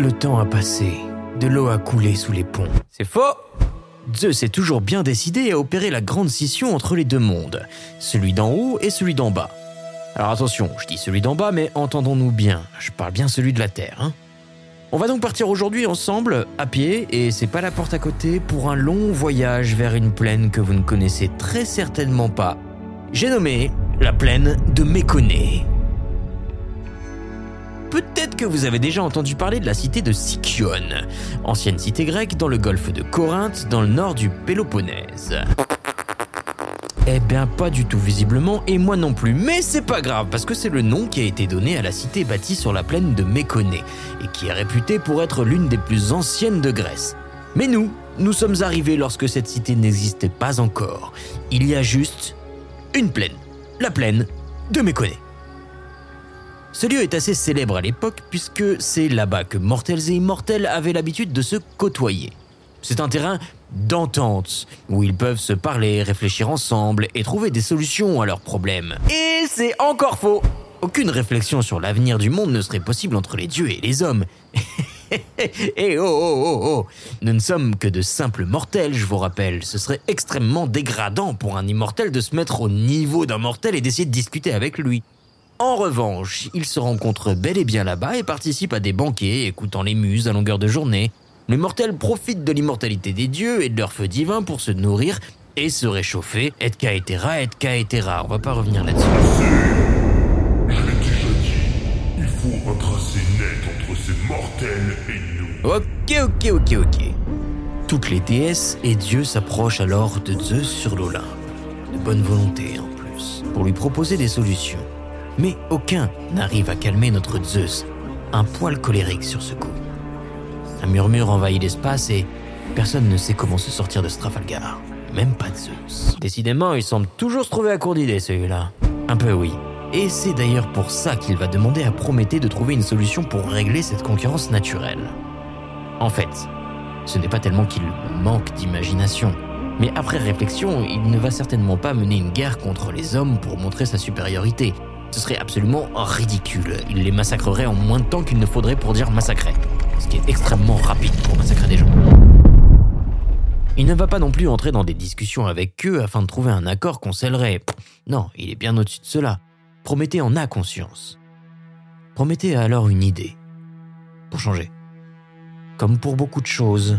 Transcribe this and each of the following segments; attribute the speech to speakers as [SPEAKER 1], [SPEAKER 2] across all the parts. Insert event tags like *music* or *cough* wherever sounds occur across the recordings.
[SPEAKER 1] Le temps a passé, de l'eau a coulé sous les ponts. C'est faux Zeus est toujours bien décidé à opérer la grande scission entre les deux mondes, celui d'en haut et celui d'en bas. Alors attention, je dis celui d'en bas, mais entendons-nous bien, je parle bien celui de la Terre. Hein on va donc partir aujourd'hui ensemble, à pied, et c'est pas la porte à côté, pour un long voyage vers une plaine que vous ne connaissez très certainement pas. J'ai nommé la plaine de Méconé. Peut-être que vous avez déjà entendu parler de la cité de Sikion, ancienne cité grecque dans le golfe de Corinthe, dans le nord du Péloponnèse. Eh bien, pas du tout visiblement, et moi non plus. Mais c'est pas grave, parce que c'est le nom qui a été donné à la cité bâtie sur la plaine de Méconé, et qui est réputée pour être l'une des plus anciennes de Grèce. Mais nous, nous sommes arrivés lorsque cette cité n'existait pas encore. Il y a juste une plaine, la plaine de Méconé. Ce lieu est assez célèbre à l'époque puisque c'est là-bas que mortels et immortels avaient l'habitude de se côtoyer. C'est un terrain d'entente, où ils peuvent se parler, réfléchir ensemble et trouver des solutions à leurs problèmes. Et c'est encore faux Aucune réflexion sur l'avenir du monde ne serait possible entre les dieux et les hommes. *laughs* Et oh oh oh oh Nous ne sommes que de simples mortels, je vous rappelle. Ce serait extrêmement dégradant pour un immortel de se mettre au niveau d'un mortel et d'essayer de discuter avec lui. En revanche, ils se rencontrent bel et bien là-bas et participent à des banquets, écoutant les muses à longueur de journée, les mortels profitent de l'immortalité des dieux et de leur feu divin pour se nourrir et se réchauffer, et caetera, et caetera. On va pas revenir là-dessus.
[SPEAKER 2] Je déjà dit, il faut un tracé net entre ces mortels et nous.
[SPEAKER 1] Ok, ok, ok, ok. Toutes les déesses et dieux s'approchent alors de Zeus sur l'Olympe, de bonne volonté en plus, pour lui proposer des solutions. Mais aucun n'arrive à calmer notre Zeus, un poil colérique sur ce coup. Un murmure envahit l'espace et personne ne sait comment se sortir de ce Trafalgar. Même pas Zeus. Décidément, il semble toujours se trouver à court d'idées, celui-là. Un peu oui. Et c'est d'ailleurs pour ça qu'il va demander à Prométhée de trouver une solution pour régler cette concurrence naturelle. En fait, ce n'est pas tellement qu'il manque d'imagination, mais après réflexion, il ne va certainement pas mener une guerre contre les hommes pour montrer sa supériorité. Ce serait absolument ridicule. Il les massacrerait en moins de temps qu'il ne faudrait pour dire massacrer ce qui est extrêmement rapide pour massacrer des gens. Il ne va pas non plus entrer dans des discussions avec eux afin de trouver un accord qu'on scellerait. Non, il est bien au-dessus de cela. Prométhée en a conscience. Prométhée a alors une idée. Pour changer. Comme pour beaucoup de choses,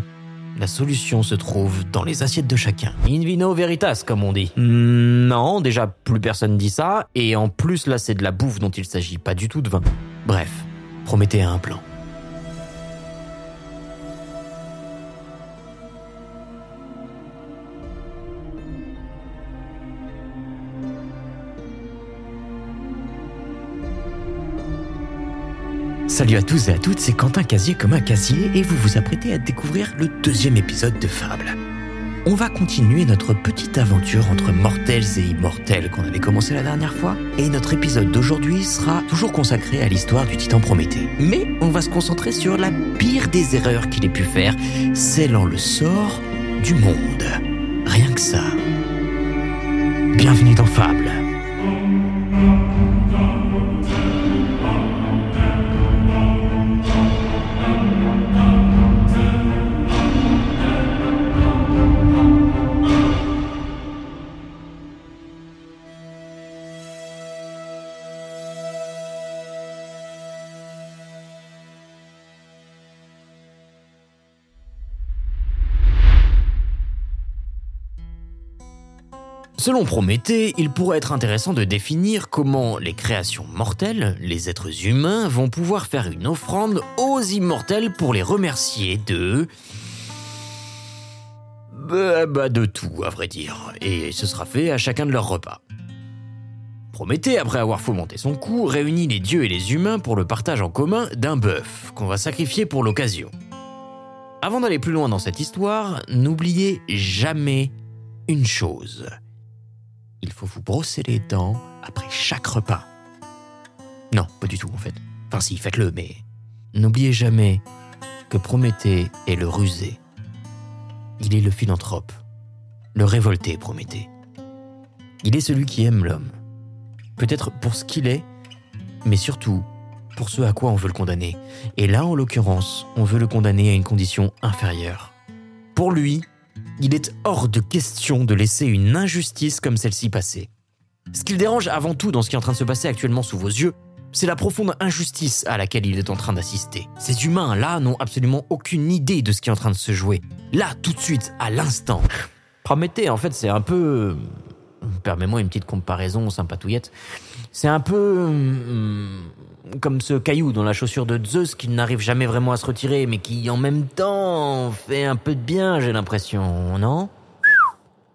[SPEAKER 1] la solution se trouve dans les assiettes de chacun. In vino veritas, comme on dit. Non, déjà plus personne dit ça, et en plus là c'est de la bouffe dont il s'agit, pas du tout de vin. Bref, Prométhée a un plan. Salut à tous et à toutes, c'est Quentin Casier comme un casier et vous vous apprêtez à découvrir le deuxième épisode de Fable. On va continuer notre petite aventure entre mortels et immortels qu'on avait commencé la dernière fois et notre épisode d'aujourd'hui sera toujours consacré à l'histoire du titan Prométhée. Mais on va se concentrer sur la pire des erreurs qu'il ait pu faire, scellant le sort du monde. Rien que ça. Bienvenue dans Fable. Selon Prométhée, il pourrait être intéressant de définir comment les créations mortelles, les êtres humains, vont pouvoir faire une offrande aux immortels pour les remercier de... Bah, bah, de tout, à vrai dire. Et ce sera fait à chacun de leurs repas. Prométhée, après avoir fomenté son coup, réunit les dieux et les humains pour le partage en commun d'un bœuf qu'on va sacrifier pour l'occasion. Avant d'aller plus loin dans cette histoire, n'oubliez jamais une chose il faut vous brosser les dents après chaque repas. Non, pas du tout en fait. Enfin si, faites-le, mais n'oubliez jamais que Prométhée est le rusé. Il est le philanthrope, le révolté Prométhée. Il est celui qui aime l'homme. Peut-être pour ce qu'il est, mais surtout pour ce à quoi on veut le condamner. Et là, en l'occurrence, on veut le condamner à une condition inférieure. Pour lui, il est hors de question de laisser une injustice comme celle-ci passer. Ce qui le dérange avant tout dans ce qui est en train de se passer actuellement sous vos yeux, c'est la profonde injustice à laquelle il est en train d'assister. Ces humains-là n'ont absolument aucune idée de ce qui est en train de se jouer. Là, tout de suite, à l'instant. Promettez, en fait, c'est un peu... Permets-moi une petite comparaison sympatouillette. C'est un peu... comme ce caillou dans la chaussure de Zeus qui n'arrive jamais vraiment à se retirer, mais qui en même temps fait un peu de bien, j'ai l'impression, non?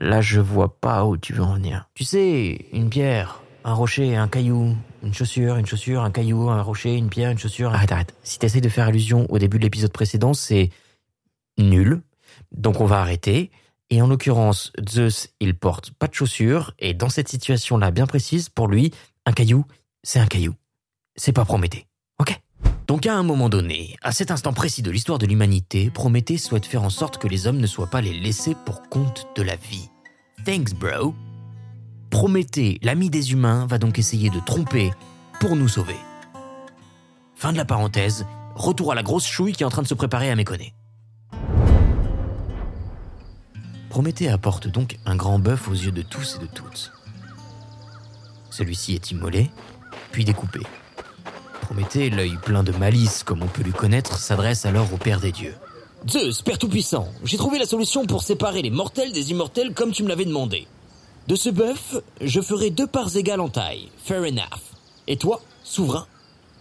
[SPEAKER 1] Là, je vois pas où tu veux en venir. Tu sais, une pierre, un rocher, un caillou, une chaussure, une chaussure, un caillou, un rocher, une pierre, une chaussure. Arrête, arrête. Si t'essayes de faire allusion au début de l'épisode précédent, c'est nul. Donc on va arrêter. Et en l'occurrence, Zeus, il porte pas de chaussures. Et dans cette situation-là bien précise, pour lui, un caillou, c'est un caillou. C'est pas Prométhée. Ok? Donc à un moment donné, à cet instant précis de l'histoire de l'humanité, Prométhée souhaite faire en sorte que les hommes ne soient pas les laissés pour compte de la vie. Thanks, bro. Prométhée, l'ami des humains, va donc essayer de tromper pour nous sauver. Fin de la parenthèse, retour à la grosse chouille qui est en train de se préparer à méconner. Prométhée apporte donc un grand bœuf aux yeux de tous et de toutes. Celui-ci est immolé, puis découpé. Prométhée, l'œil plein de malice comme on peut lui connaître, s'adresse alors au Père des dieux. Zeus, Père Tout-Puissant, j'ai trouvé la solution pour séparer les mortels des immortels comme tu me l'avais demandé. De ce bœuf, je ferai deux parts égales en taille. Fair enough. Et toi, souverain,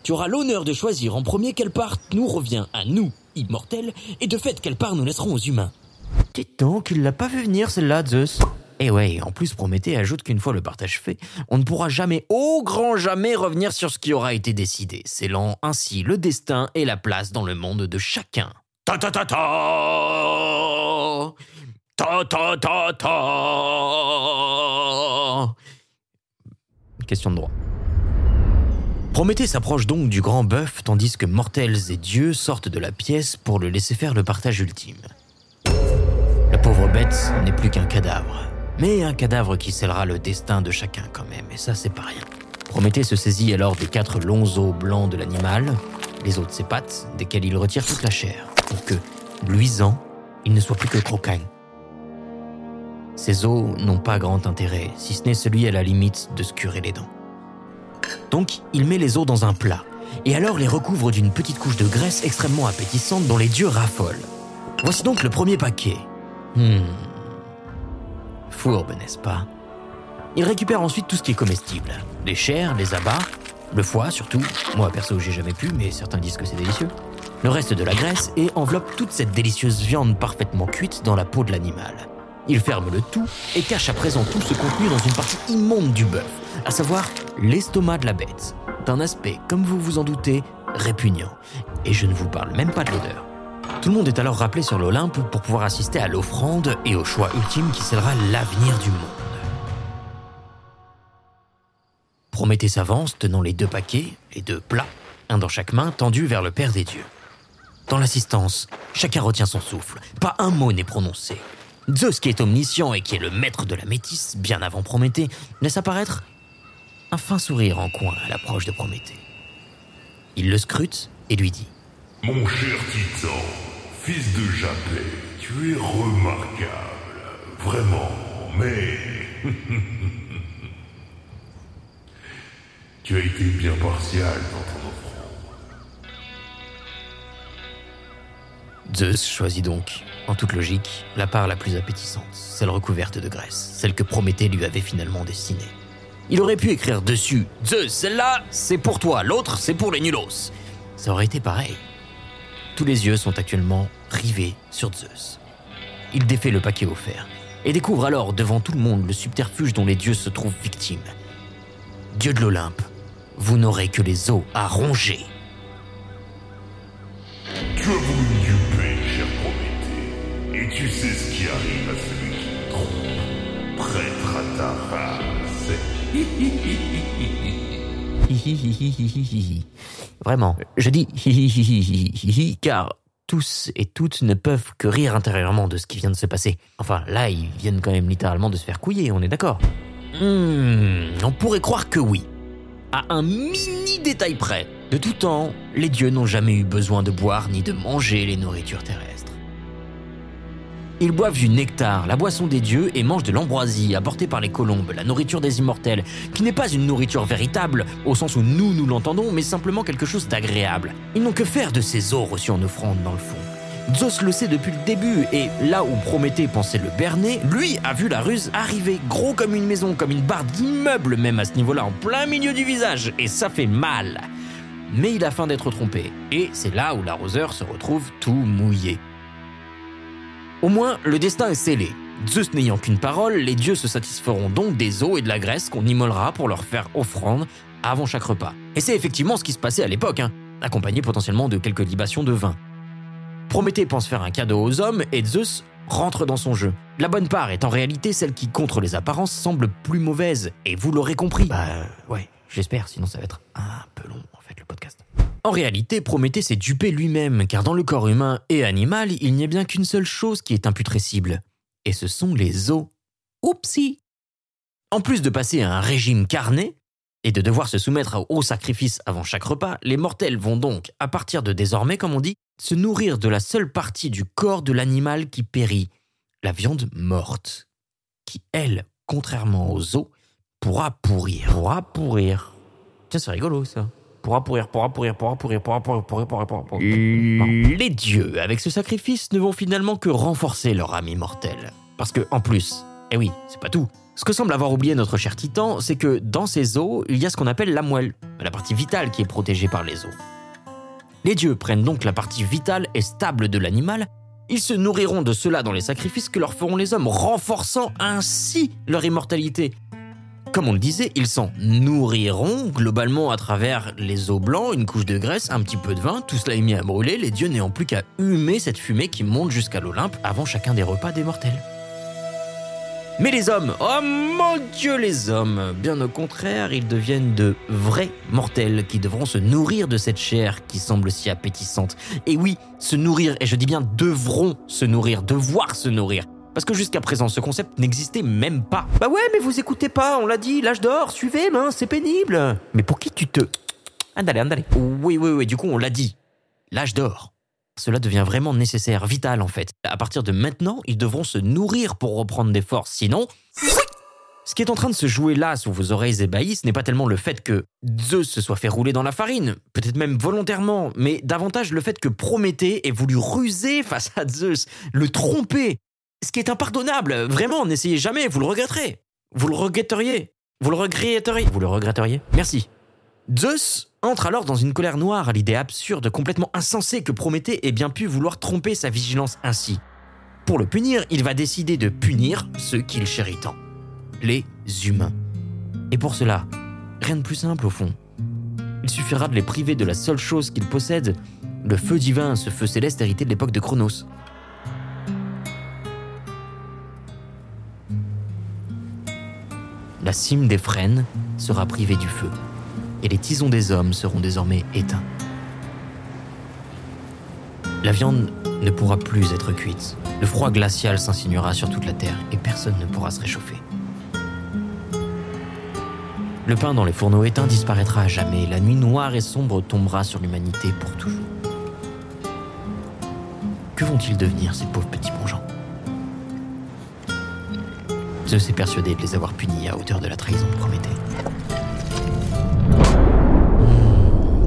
[SPEAKER 1] tu auras l'honneur de choisir en premier quelle part nous revient à nous, immortels, et de fait quelle part nous laisserons aux humains. Dites donc, il l'a pas vu venir celle-là, Zeus. Et ouais, en plus Prométhée ajoute qu'une fois le partage fait, on ne pourra jamais, au grand jamais, revenir sur ce qui aura été décidé, scellant ainsi le destin et la place dans le monde de chacun. Ta ta ta ta Ta ta ta ta Question de droit. Prométhée s'approche donc du grand bœuf tandis que mortels et dieux sortent de la pièce pour le laisser faire le partage ultime. La pauvre bête n'est plus qu'un cadavre. Mais un cadavre qui scellera le destin de chacun quand même, et ça c'est pas rien. Prométhée se saisit alors des quatre longs os blancs de l'animal, les os de ses pattes, desquels il retire toute la chair, pour que, luisant, il ne soit plus que croquant. Ces os n'ont pas grand intérêt, si ce n'est celui à la limite de se curer les dents. Donc, il met les os dans un plat, et alors les recouvre d'une petite couche de graisse extrêmement appétissante dont les dieux raffolent. Voici donc le premier paquet. Hmm. Fourbe, n'est-ce pas? Il récupère ensuite tout ce qui est comestible. Les chairs, les abats, le foie surtout. Moi perso j'ai jamais pu, mais certains disent que c'est délicieux. Le reste de la graisse et enveloppe toute cette délicieuse viande parfaitement cuite dans la peau de l'animal. Il ferme le tout et cache à présent tout ce contenu dans une partie immonde du bœuf, à savoir l'estomac de la bête, d'un aspect, comme vous vous en doutez, répugnant. Et je ne vous parle même pas de l'odeur. Tout le monde est alors rappelé sur l'Olympe pour pouvoir assister à l'offrande et au choix ultime qui scellera l'avenir du monde. Prométhée s'avance, tenant les deux paquets, les deux plats, un dans chaque main, tendus vers le Père des dieux. Dans l'assistance, chacun retient son souffle, pas un mot n'est prononcé. Zeus, qui est omniscient et qui est le maître de la métisse, bien avant Prométhée, laisse apparaître un fin sourire en coin à l'approche de Prométhée. Il le scrute et lui dit
[SPEAKER 2] Mon cher Titan, fils de Japet, tu es remarquable. Vraiment, mais... *laughs* tu as été bien partial dans ton offrande.
[SPEAKER 1] Zeus choisit donc, en toute logique, la part la plus appétissante, celle recouverte de graisse, celle que Prométhée lui avait finalement dessinée. Il aurait pu écrire dessus Zeus, celle-là, c'est pour toi, l'autre, c'est pour les nulos. Ça aurait été pareil. Tous les yeux sont actuellement rivés sur Zeus. Il défait le paquet offert et découvre alors devant tout le monde le subterfuge dont les dieux se trouvent victimes. Dieu de l'Olympe, vous n'aurez que les os à ronger.
[SPEAKER 2] Tu as voulu me duper, cher Prométhée. Et tu sais ce qui arrive à celui qui te trompe. Prêtre à ta race. *laughs*
[SPEAKER 1] Vraiment, je dis car tous et toutes ne peuvent que rire intérieurement de ce qui vient de se passer. Enfin, là, ils viennent quand même littéralement de se faire couiller, on est d'accord Hmm, On pourrait croire que oui. À un mini détail près. De tout temps, les dieux n'ont jamais eu besoin de boire ni de manger les nourritures terrestres. Ils boivent du nectar, la boisson des dieux, et mangent de l'ambroisie apportée par les colombes, la nourriture des immortels, qui n'est pas une nourriture véritable, au sens où nous nous l'entendons, mais simplement quelque chose d'agréable. Ils n'ont que faire de ces eaux reçues en offrande dans le fond. Zeus le sait depuis le début, et là où Prométhée pensait le berner, lui a vu la ruse arriver, gros comme une maison, comme une barre d'immeuble même à ce niveau-là, en plein milieu du visage, et ça fait mal. Mais il a faim d'être trompé, et c'est là où l'arroseur se retrouve tout mouillé. Au moins, le destin est scellé. Zeus n'ayant qu'une parole, les dieux se satisferont donc des eaux et de la graisse qu'on immolera pour leur faire offrande avant chaque repas. Et c'est effectivement ce qui se passait à l'époque, hein, accompagné potentiellement de quelques libations de vin. Prométhée pense faire un cadeau aux hommes et Zeus rentre dans son jeu. La bonne part est en réalité celle qui, contre les apparences, semble plus mauvaise. Et vous l'aurez compris. Bah ouais, j'espère, sinon ça va être un peu long en fait le podcast. En réalité, Prométhée s'est dupé lui-même, car dans le corps humain et animal, il n'y a bien qu'une seule chose qui est imputrescible. Et ce sont les os. Oupsie En plus de passer à un régime carné, et de devoir se soumettre au sacrifice avant chaque repas, les mortels vont donc, à partir de désormais, comme on dit, se nourrir de la seule partie du corps de l'animal qui périt, la viande morte, qui, elle, contrairement aux os, pourra pourrir. Pourra pourrir. Tiens, c'est rigolo ça. Pourra pourrir, pourra pourrir, pourra pourrir, pourra pourrir, pourra pourrir, pourra pourrir. Les dieux, avec ce sacrifice, ne vont finalement que renforcer leur ami mortel. Parce que, en plus, eh oui, c'est pas tout. Ce que semble avoir oublié notre cher Titan, c'est que dans ces os, il y a ce qu'on appelle la moelle, la partie vitale qui est protégée par les os. Les dieux prennent donc la partie vitale et stable de l'animal, ils se nourriront de cela dans les sacrifices que leur feront les hommes, renforçant ainsi leur immortalité. Comme on le disait, ils s'en nourriront globalement à travers les os blancs, une couche de graisse, un petit peu de vin, tout cela est mis à brûler, les dieux n'ayant plus qu'à humer cette fumée qui monte jusqu'à l'Olympe avant chacun des repas des mortels. Mais les hommes, oh mon Dieu les hommes, bien au contraire, ils deviennent de vrais mortels qui devront se nourrir de cette chair qui semble si appétissante. Et oui, se nourrir, et je dis bien devront se nourrir, devoir se nourrir. Parce que jusqu'à présent, ce concept n'existait même pas. Bah ouais, mais vous écoutez pas, on l'a dit, l'âge d'or, suivez, mince, c'est pénible. Mais pour qui tu te... Andale, andale. Oui, oui, oui, du coup, on l'a dit. L'âge d'or. Cela devient vraiment nécessaire, vital en fait. À partir de maintenant, ils devront se nourrir pour reprendre des forces, sinon... Ce qui est en train de se jouer là sous vos oreilles ébahies, ce n'est pas tellement le fait que Zeus se soit fait rouler dans la farine, peut-être même volontairement, mais davantage le fait que Prométhée ait voulu ruser face à Zeus, le tromper. Ce qui est impardonnable, vraiment, n'essayez jamais, vous le regretterez. Vous le regretteriez. Vous le regretteriez. Vous le regretteriez. Merci. Zeus entre alors dans une colère noire à l'idée absurde, complètement insensée que Prométhée ait bien pu vouloir tromper sa vigilance ainsi. Pour le punir, il va décider de punir ceux qu'il chérit tant, les humains. Et pour cela, rien de plus simple au fond. Il suffira de les priver de la seule chose qu'ils possèdent, le feu divin, ce feu céleste hérité de l'époque de Chronos. La cime des frênes sera privée du feu et les tisons des hommes seront désormais éteints. La viande ne pourra plus être cuite. Le froid glacial s'insinuera sur toute la terre et personne ne pourra se réchauffer. Le pain dans les fourneaux éteints disparaîtra à jamais. La nuit noire et sombre tombera sur l'humanité pour toujours. Que vont-ils devenir, ces pauvres petits bons gens Zeus est persuadé de les avoir punis à hauteur de la trahison de Prométhée.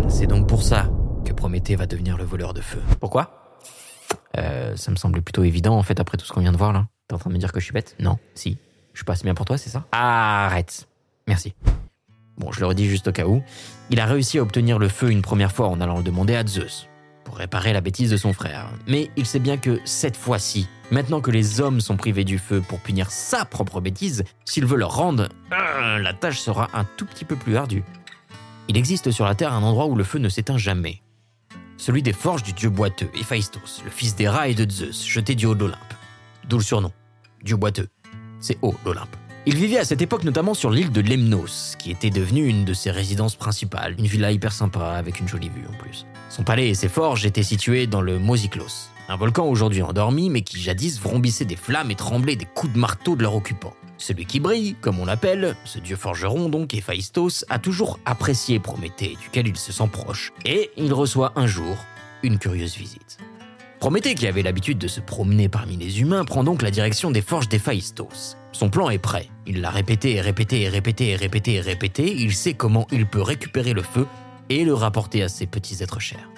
[SPEAKER 1] C'est donc pour ça que Prométhée va devenir le voleur de feu. Pourquoi? Euh, Ça me semblait plutôt évident en fait après tout ce qu'on vient de voir là. T'es en train de me dire que je suis bête? Non, si. Je suis pas assez bien pour toi, c'est ça? Arrête. Merci. Bon, je le redis juste au cas où. Il a réussi à obtenir le feu une première fois en allant le demander à Zeus, réparer la bêtise de son frère. Mais il sait bien que cette fois-ci, maintenant que les hommes sont privés du feu pour punir sa propre bêtise, s'il veut leur rendre, euh, la tâche sera un tout petit peu plus ardue. Il existe sur la Terre un endroit où le feu ne s'éteint jamais. Celui des forges du dieu boiteux, Héphaïstos, le fils d'Héra et de Zeus, jeté du haut de l'Olympe. D'où le surnom, dieu boiteux. C'est haut l'Olympe. Il vivait à cette époque notamment sur l'île de Lemnos, qui était devenue une de ses résidences principales, une villa hyper sympa avec une jolie vue en plus. Son palais et ses forges étaient situés dans le Mosiklos, un volcan aujourd'hui endormi mais qui jadis vrombissait des flammes et tremblait des coups de marteau de leurs occupants. Celui qui brille, comme on l'appelle, ce dieu forgeron donc, Héphaïstos, a toujours apprécié Prométhée, duquel il se sent proche, et il reçoit un jour une curieuse visite. Prométhée, qui avait l'habitude de se promener parmi les humains, prend donc la direction des forges d'Héphaïstos. Son plan est prêt. Il l'a répété et répété et répété et répété et répété. Il sait comment il peut récupérer le feu et le rapporter à ses petits êtres chers.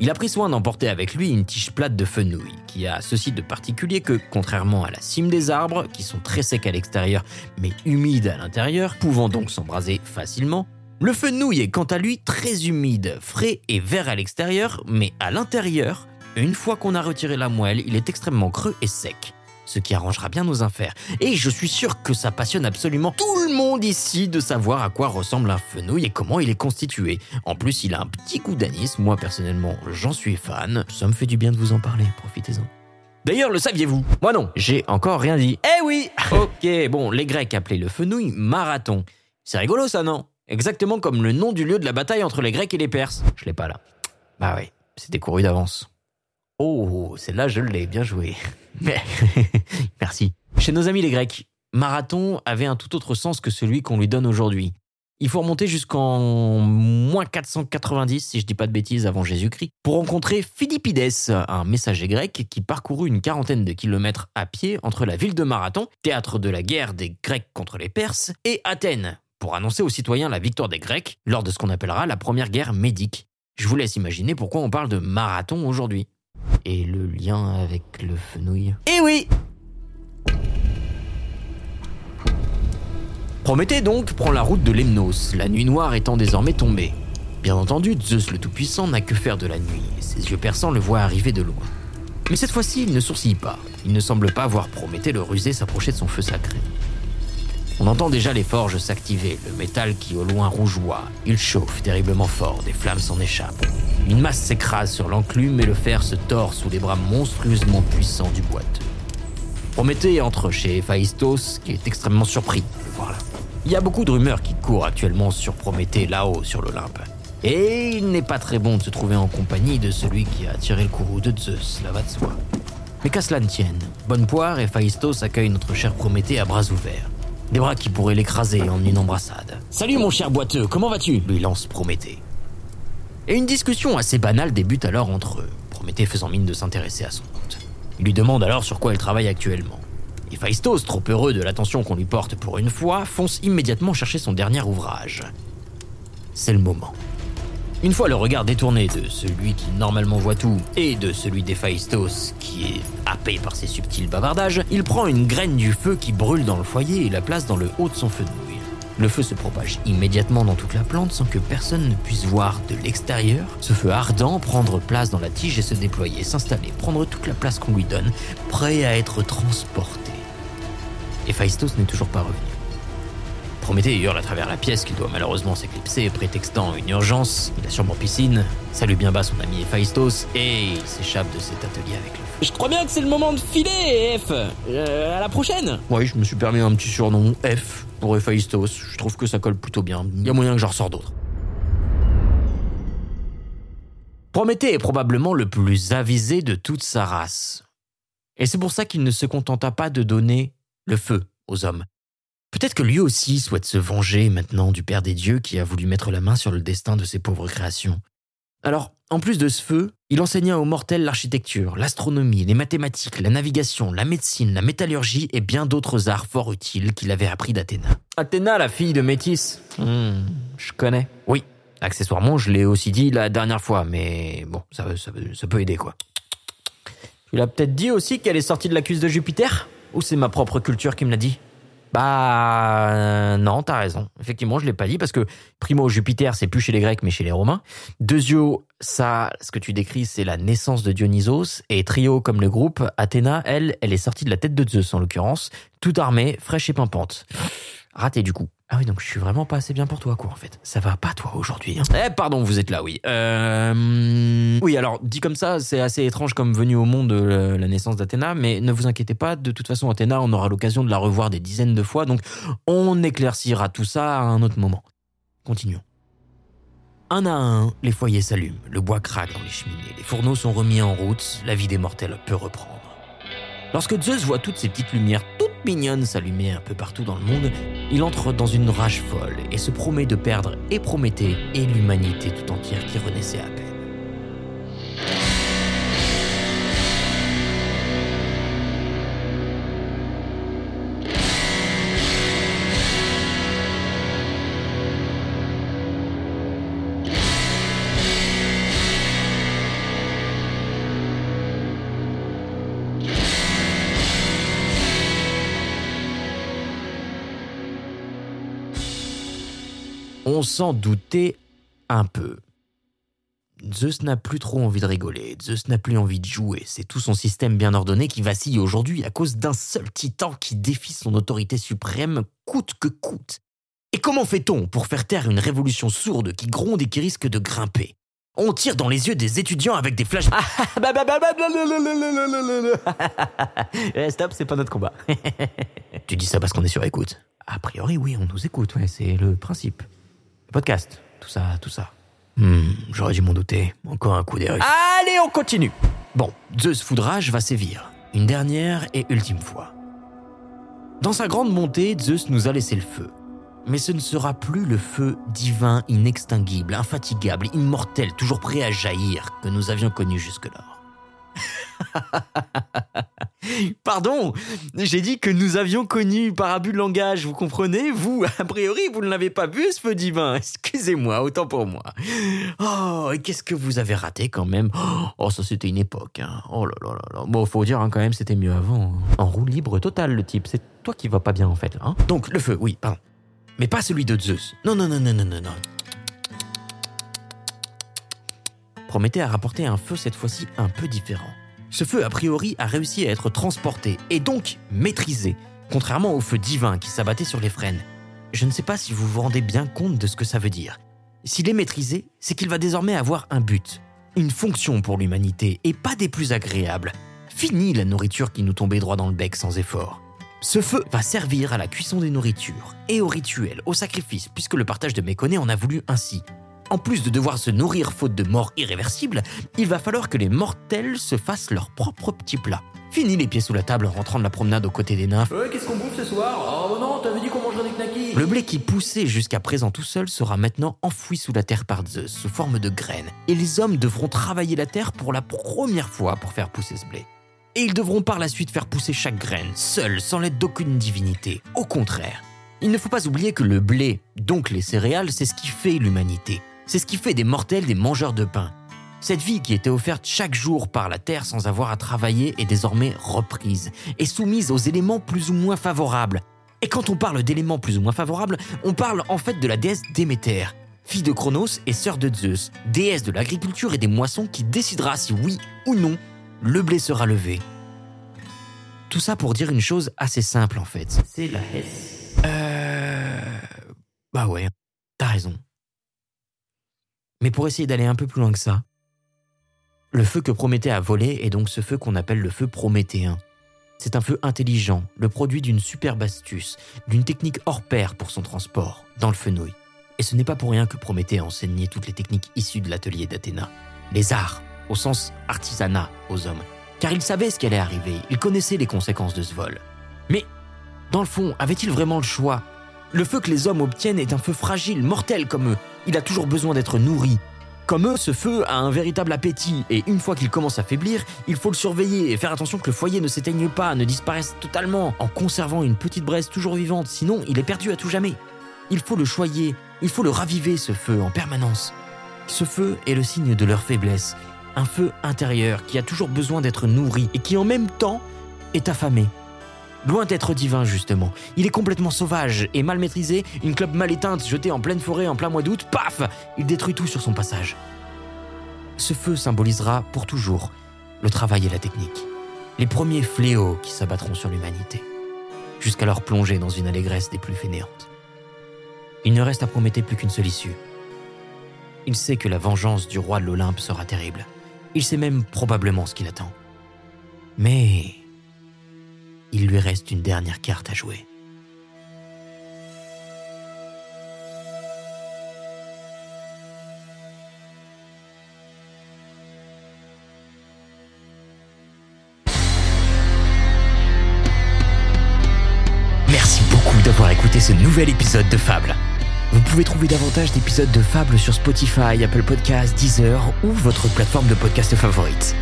[SPEAKER 1] Il a pris soin d'emporter avec lui une tige plate de fenouil, qui a ceci de particulier que, contrairement à la cime des arbres, qui sont très secs à l'extérieur mais humides à l'intérieur, pouvant donc s'embraser facilement, le fenouil est quant à lui très humide, frais et vert à l'extérieur, mais à l'intérieur, une fois qu'on a retiré la moelle, il est extrêmement creux et sec ce qui arrangera bien nos affaires. Et je suis sûr que ça passionne absolument tout le monde ici de savoir à quoi ressemble un fenouil et comment il est constitué. En plus, il a un petit goût d'anis, moi personnellement j'en suis fan, ça me fait du bien de vous en parler, profitez-en. D'ailleurs, le saviez-vous? Moi non, j'ai encore rien dit. Eh oui *laughs* Ok, bon, les Grecs appelaient le fenouil marathon. C'est rigolo ça, non? Exactement comme le nom du lieu de la bataille entre les Grecs et les Perses. Je l'ai pas là. Bah oui, c'était couru d'avance. Oh, celle-là, je l'ai, bien joué. *laughs* *laughs* Merci. Chez nos amis les Grecs, marathon avait un tout autre sens que celui qu'on lui donne aujourd'hui. Il faut remonter jusqu'en moins 490, si je dis pas de bêtises, avant Jésus-Christ, pour rencontrer Philippides, un messager grec qui parcourut une quarantaine de kilomètres à pied entre la ville de Marathon, théâtre de la guerre des Grecs contre les Perses, et Athènes, pour annoncer aux citoyens la victoire des Grecs lors de ce qu'on appellera la première guerre médique. Je vous laisse imaginer pourquoi on parle de marathon aujourd'hui. Et le lien avec le fenouil Eh oui Prométhée donc prend la route de Lemnos, la nuit noire étant désormais tombée. Bien entendu, Zeus le Tout-Puissant n'a que faire de la nuit, ses yeux perçants le voient arriver de loin. Mais cette fois-ci, il ne sourcille pas. Il ne semble pas voir Prométhée le rusé s'approcher de son feu sacré. On entend déjà les forges s'activer, le métal qui au loin rougeoie. Il chauffe terriblement fort, des flammes s'en échappent. Une masse s'écrase sur l'enclume et le fer se tord sous les bras monstrueusement puissants du boiteux. Prométhée entre chez Héphaïstos, qui est extrêmement surpris de le voir. Il y a beaucoup de rumeurs qui courent actuellement sur Prométhée là-haut sur l'Olympe. Et il n'est pas très bon de se trouver en compagnie de celui qui a tiré le courroux de Zeus, là va de soi. Mais qu'à cela ne tienne, Bonne Poire et accueillent notre cher Prométhée à bras ouverts. Des bras qui pourraient l'écraser en une embrassade. Salut mon cher boiteux, comment vas-tu? Lui lance Prométhée. Et une discussion assez banale débute alors entre eux, Prométhée faisant mine de s'intéresser à son compte. Il lui demande alors sur quoi elle travaille actuellement. Et Phaistos, trop heureux de l'attention qu'on lui porte pour une fois, fonce immédiatement chercher son dernier ouvrage. C'est le moment. Une fois le regard détourné de celui qui normalement voit tout et de celui d'Héphaïstos qui est happé par ses subtils bavardages, il prend une graine du feu qui brûle dans le foyer et la place dans le haut de son fenouil. Le feu se propage immédiatement dans toute la plante sans que personne ne puisse voir de l'extérieur ce feu ardent prendre place dans la tige et se déployer, s'installer, prendre toute la place qu'on lui donne, prêt à être transporté. Héphaïstos n'est toujours pas revenu. Prométhée hurle à travers la pièce qu'il doit malheureusement s'éclipser, prétextant une urgence. Il a sûrement piscine, salue bien bas son ami Héphaïstos et il s'échappe de cet atelier avec le feu. Je crois bien que c'est le moment de filer, F. Euh, à la prochaine. Oui, je me suis permis un petit surnom, F, pour Héphaïstos. Je trouve que ça colle plutôt bien. Il y a moyen que j'en ressors d'autres. Prométhée est probablement le plus avisé de toute sa race. Et c'est pour ça qu'il ne se contenta pas de donner le feu aux hommes. Peut-être que lui aussi souhaite se venger maintenant du Père des dieux qui a voulu mettre la main sur le destin de ses pauvres créations. Alors, en plus de ce feu, il enseigna aux mortels l'architecture, l'astronomie, les mathématiques, la navigation, la médecine, la métallurgie et bien d'autres arts fort utiles qu'il avait appris d'Athéna. Athéna, la fille de Métis Hmm, Je connais. Oui, accessoirement, je l'ai aussi dit la dernière fois, mais bon, ça, ça, ça peut aider quoi. Tu l'as peut-être dit aussi qu'elle est sortie de la cuisse de Jupiter? Ou c'est ma propre culture qui me l'a dit? Bah euh, non, t'as raison. Effectivement, je l'ai pas dit parce que primo Jupiter, c'est plus chez les Grecs mais chez les Romains. Deuxio, ça, ce que tu décris, c'est la naissance de Dionysos et trio comme le groupe, Athéna, elle, elle est sortie de la tête de Zeus en l'occurrence, toute armée, fraîche et pimpante. Raté du coup. Ah oui, donc je suis vraiment pas assez bien pour toi, quoi, en fait. Ça va pas, toi, aujourd'hui. Hein. Eh, pardon, vous êtes là, oui. Euh... Oui, alors, dit comme ça, c'est assez étrange comme venu au monde euh, la naissance d'Athéna, mais ne vous inquiétez pas, de toute façon, Athéna, on aura l'occasion de la revoir des dizaines de fois, donc on éclaircira tout ça à un autre moment. Continuons. Un à un, les foyers s'allument, le bois craque dans les cheminées, les fourneaux sont remis en route, la vie des mortels peut reprendre. Lorsque Zeus voit toutes ces petites lumières toutes mignonnes s'allumer un peu partout dans le monde, il entre dans une rage folle et se promet de perdre et Prométhée et l'humanité tout entière qui renaissait à peine. On s'en doutait un peu. Zeus n'a plus trop envie de rigoler, Zeus n'a plus envie de jouer, c'est tout son système bien ordonné qui vacille aujourd'hui à cause d'un seul titan qui défie son autorité suprême coûte que coûte. Et comment fait-on pour faire taire une révolution sourde qui gronde et qui risque de grimper? On tire dans les yeux des étudiants avec des flashs... *laughs* Eh, Stop, c'est pas notre combat. *laughs* tu dis ça parce qu'on est sur écoute A priori, oui, on nous écoute, ouais, c'est le principe. Podcast, tout ça, tout ça. Hmm, j'aurais dû m'en douter. Encore un coup Russes. Allez, on continue Bon, Zeus Foudrage va sévir. Une dernière et ultime fois. Dans sa grande montée, Zeus nous a laissé le feu. Mais ce ne sera plus le feu divin, inextinguible, infatigable, immortel, toujours prêt à jaillir que nous avions connu jusque-là. *laughs* *laughs* Pardon, j'ai dit que nous avions connu par abus de langage, vous comprenez? Vous, *laughs* a priori, vous ne l'avez pas vu, ce feu divin. *laughs* Excusez-moi, autant pour moi. Oh, et qu'est-ce que vous avez raté quand même? *gasps* Oh, ça c'était une époque. Hein. Oh là là là là. Bon, faut dire hein, quand même, c'était mieux avant. hein. En roue libre totale, le type. C'est toi qui va pas bien en fait. Hein Donc, le feu, oui, pardon. Mais pas celui de Zeus. Non, non, non, non, non, non, non. Prométhée a rapporté un feu cette fois-ci un peu différent. Ce feu, a priori, a réussi à être transporté et donc maîtrisé, contrairement au feu divin qui s'abattait sur les frênes. Je ne sais pas si vous vous rendez bien compte de ce que ça veut dire. S'il est maîtrisé, c'est qu'il va désormais avoir un but, une fonction pour l'humanité et pas des plus agréables. Fini la nourriture qui nous tombait droit dans le bec sans effort. Ce feu va servir à la cuisson des nourritures et au rituel, au sacrifice, puisque le partage de méconnais en a voulu ainsi. En plus de devoir se nourrir faute de mort irréversible, il va falloir que les mortels se fassent leur propre petit plat. Fini les pieds sous la table en rentrant de la promenade aux côtés des nymphes.
[SPEAKER 3] Ouais, qu'est-ce qu'on bouffe ce soir? Oh non, t'avais dit qu'on mangerait des knackis
[SPEAKER 1] Le blé qui poussait jusqu'à présent tout seul sera maintenant enfoui sous la terre par Zeus sous forme de graines. Et les hommes devront travailler la terre pour la première fois pour faire pousser ce blé. Et ils devront par la suite faire pousser chaque graine, seuls, sans l'aide d'aucune divinité. Au contraire. Il ne faut pas oublier que le blé, donc les céréales, c'est ce qui fait l'humanité. C'est ce qui fait des mortels des mangeurs de pain. Cette vie qui était offerte chaque jour par la terre sans avoir à travailler est désormais reprise et soumise aux éléments plus ou moins favorables. Et quand on parle d'éléments plus ou moins favorables, on parle en fait de la déesse Déméter, fille de Cronos et sœur de Zeus, déesse de l'agriculture et des moissons qui décidera si oui ou non le blé sera levé. Tout ça pour dire une chose assez simple en fait.
[SPEAKER 3] C'est la Hesse.
[SPEAKER 1] Euh... Bah ouais, t'as raison. Mais pour essayer d'aller un peu plus loin que ça, le feu que Prométhée a volé est donc ce feu qu'on appelle le feu prométhéen. C'est un feu intelligent, le produit d'une superbe astuce, d'une technique hors pair pour son transport, dans le fenouil. Et ce n'est pas pour rien que Prométhée a enseigné toutes les techniques issues de l'atelier d'Athéna. Les arts, au sens artisanat, aux hommes. Car il savait ce qui allait arriver, il connaissait les conséquences de ce vol. Mais, dans le fond, avait-il vraiment le choix? Le feu que les hommes obtiennent est un feu fragile, mortel comme eux. Il a toujours besoin d'être nourri. Comme eux, ce feu a un véritable appétit, et une fois qu'il commence à faiblir, il faut le surveiller et faire attention que le foyer ne s'éteigne pas, ne disparaisse totalement, en conservant une petite braise toujours vivante, sinon il est perdu à tout jamais. Il faut le choyer, il faut le raviver, ce feu, en permanence. Ce feu est le signe de leur faiblesse, un feu intérieur qui a toujours besoin d'être nourri et qui en même temps est affamé. Loin d'être divin, justement. Il est complètement sauvage et mal maîtrisé. Une clope mal éteinte jetée en pleine forêt en plein mois d'août, paf Il détruit tout sur son passage. Ce feu symbolisera pour toujours le travail et la technique. Les premiers fléaux qui s'abattront sur l'humanité. Jusqu'à leur plonger dans une allégresse des plus fainéantes. Il ne reste à Prométhée plus qu'une seule issue. Il sait que la vengeance du roi de l'Olympe sera terrible. Il sait même probablement ce qu'il attend. Mais il lui reste une dernière carte à jouer. Merci beaucoup d'avoir écouté ce nouvel épisode de Fable. Vous pouvez trouver davantage d'épisodes de Fable sur Spotify, Apple Podcasts, Deezer ou votre plateforme de podcast favorite.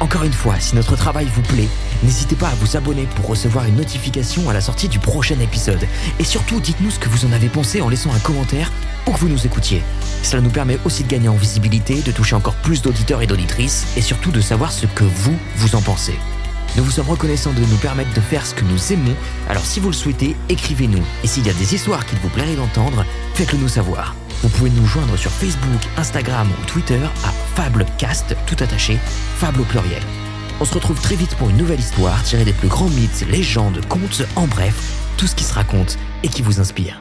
[SPEAKER 1] Encore une fois, si notre travail vous plaît, n'hésitez pas à vous abonner pour recevoir une notification à la sortie du prochain épisode. Et surtout, dites-nous ce que vous en avez pensé en laissant un commentaire où que vous nous écoutiez. Cela nous permet aussi de gagner en visibilité, de toucher encore plus d'auditeurs et d'auditrices, et surtout de savoir ce que vous, vous en pensez. Nous vous sommes reconnaissants de nous permettre de faire ce que nous aimons, alors si vous le souhaitez, écrivez-nous. Et s'il y a des histoires qu'il vous plairait d'entendre, faites-le nous savoir. Vous pouvez nous joindre sur Facebook, Instagram ou Twitter à Fablecast, tout attaché, Fable au pluriel. On se retrouve très vite pour une nouvelle histoire tirée des plus grands mythes, légendes, contes, en bref, tout ce qui se raconte et qui vous inspire.